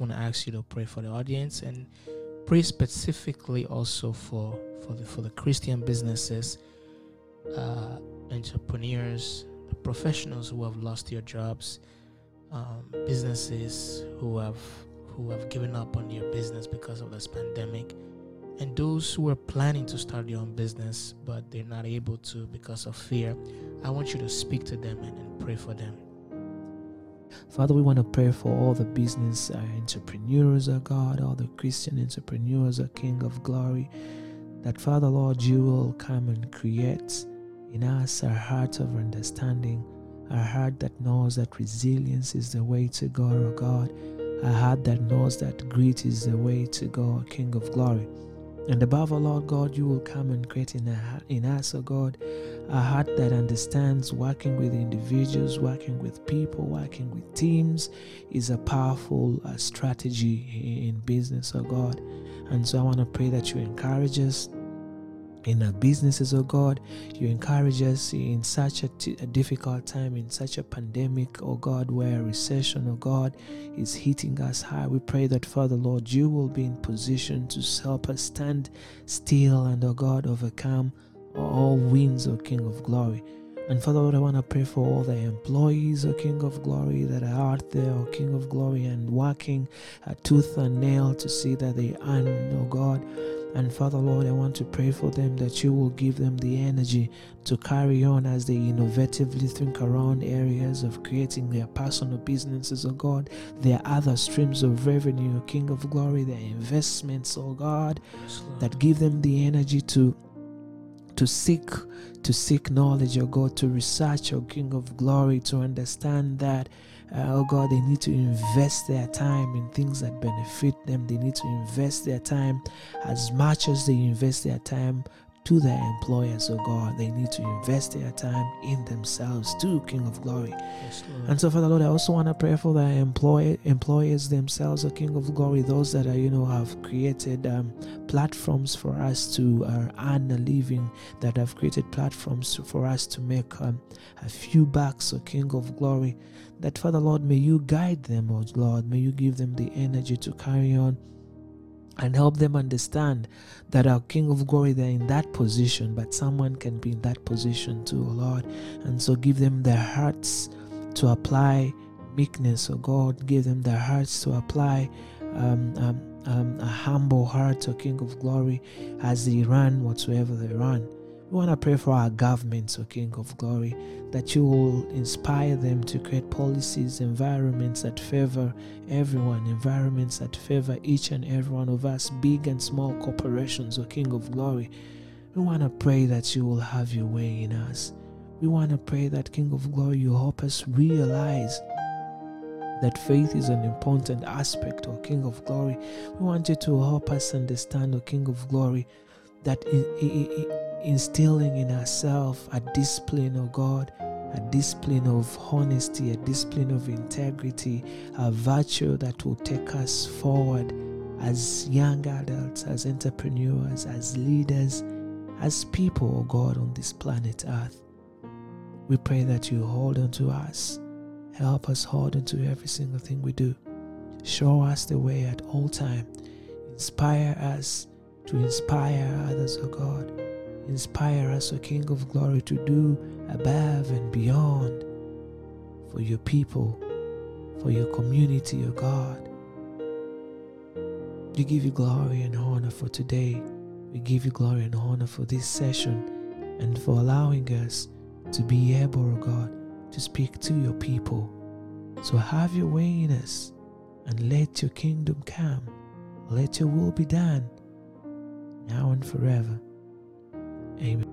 want to ask you to pray for the audience and pray specifically also for for the for the Christian businesses, uh, entrepreneurs, the professionals who have lost their jobs, um, businesses who have who have given up on their business because of this pandemic, and those who are planning to start their own business but they're not able to because of fear. I want you to speak to them and, and pray for them. Father, we want to pray for all the business uh, entrepreneurs, oh God, all the Christian entrepreneurs, oh King of glory, that Father, Lord, you will come and create in us a heart of understanding, a heart that knows that resilience is the way to go, oh God, a heart that knows that grit is the way to go, King of glory. And above all, Lord God, you will come and create in, a, in us, oh God, a heart that understands working with individuals, working with people, working with teams is a powerful uh, strategy in business, oh God. And so I want to pray that you encourage us in our businesses, oh God. You encourage us in such a, t- a difficult time, in such a pandemic, oh God, where recession, oh God, is hitting us high. We pray that, Father Lord, you will be in position to help us stand still and, oh God, overcome all winds, O King of glory. And Father Lord, I want to pray for all the employees, O King of Glory, that are out there, O King of Glory, and working a tooth and nail to see that they earn, O God. And Father Lord, I want to pray for them that you will give them the energy to carry on as they innovatively think around areas of creating their personal businesses, oh God, their other streams of revenue, oh King of Glory, their investments, oh God, that give them the energy to to seek to seek knowledge, oh God, to research, oh King of Glory, to understand that, uh, oh God, they need to invest their time in things that benefit them. They need to invest their time as much as they invest their time to their employers, oh God. They need to invest their time in themselves too, King of Glory. Yes, and so, Father Lord, I also want to pray for the employ- employers themselves, oh King of Glory, those that are, you know, have created um, platforms for us to uh, earn a living, that have created platforms for us to make um, a few bucks, oh King of Glory. That, Father Lord, may you guide them, oh Lord. May you give them the energy to carry on and help them understand that our King of Glory, they're in that position, but someone can be in that position too, oh Lord. And so give them their hearts to apply meekness, oh God. Give them their hearts to apply um, um, um, a humble heart, oh King of Glory, as they run whatsoever they run. We want to pray for our governments, O King of Glory, that you will inspire them to create policies, environments that favor everyone, environments that favor each and every one of us, big and small corporations, O King of Glory. We want to pray that you will have your way in us. We want to pray that, King of Glory, you help us realize that faith is an important aspect, O King of Glory. We want you to help us understand, O King of Glory, that instilling in ourselves a discipline of God, a discipline of honesty, a discipline of integrity, a virtue that will take us forward as young adults, as entrepreneurs, as leaders, as people, oh God, on this planet Earth. We pray that you hold on to us. Help us hold on to every single thing we do. Show us the way at all time. Inspire us to inspire others, oh God. Inspire us, O King of Glory, to do above and beyond for your people, for your community, O God. We give you glory and honor for today. We give you glory and honor for this session and for allowing us to be able, O God, to speak to your people. So have your way in us and let your kingdom come. Let your will be done now and forever. Amen.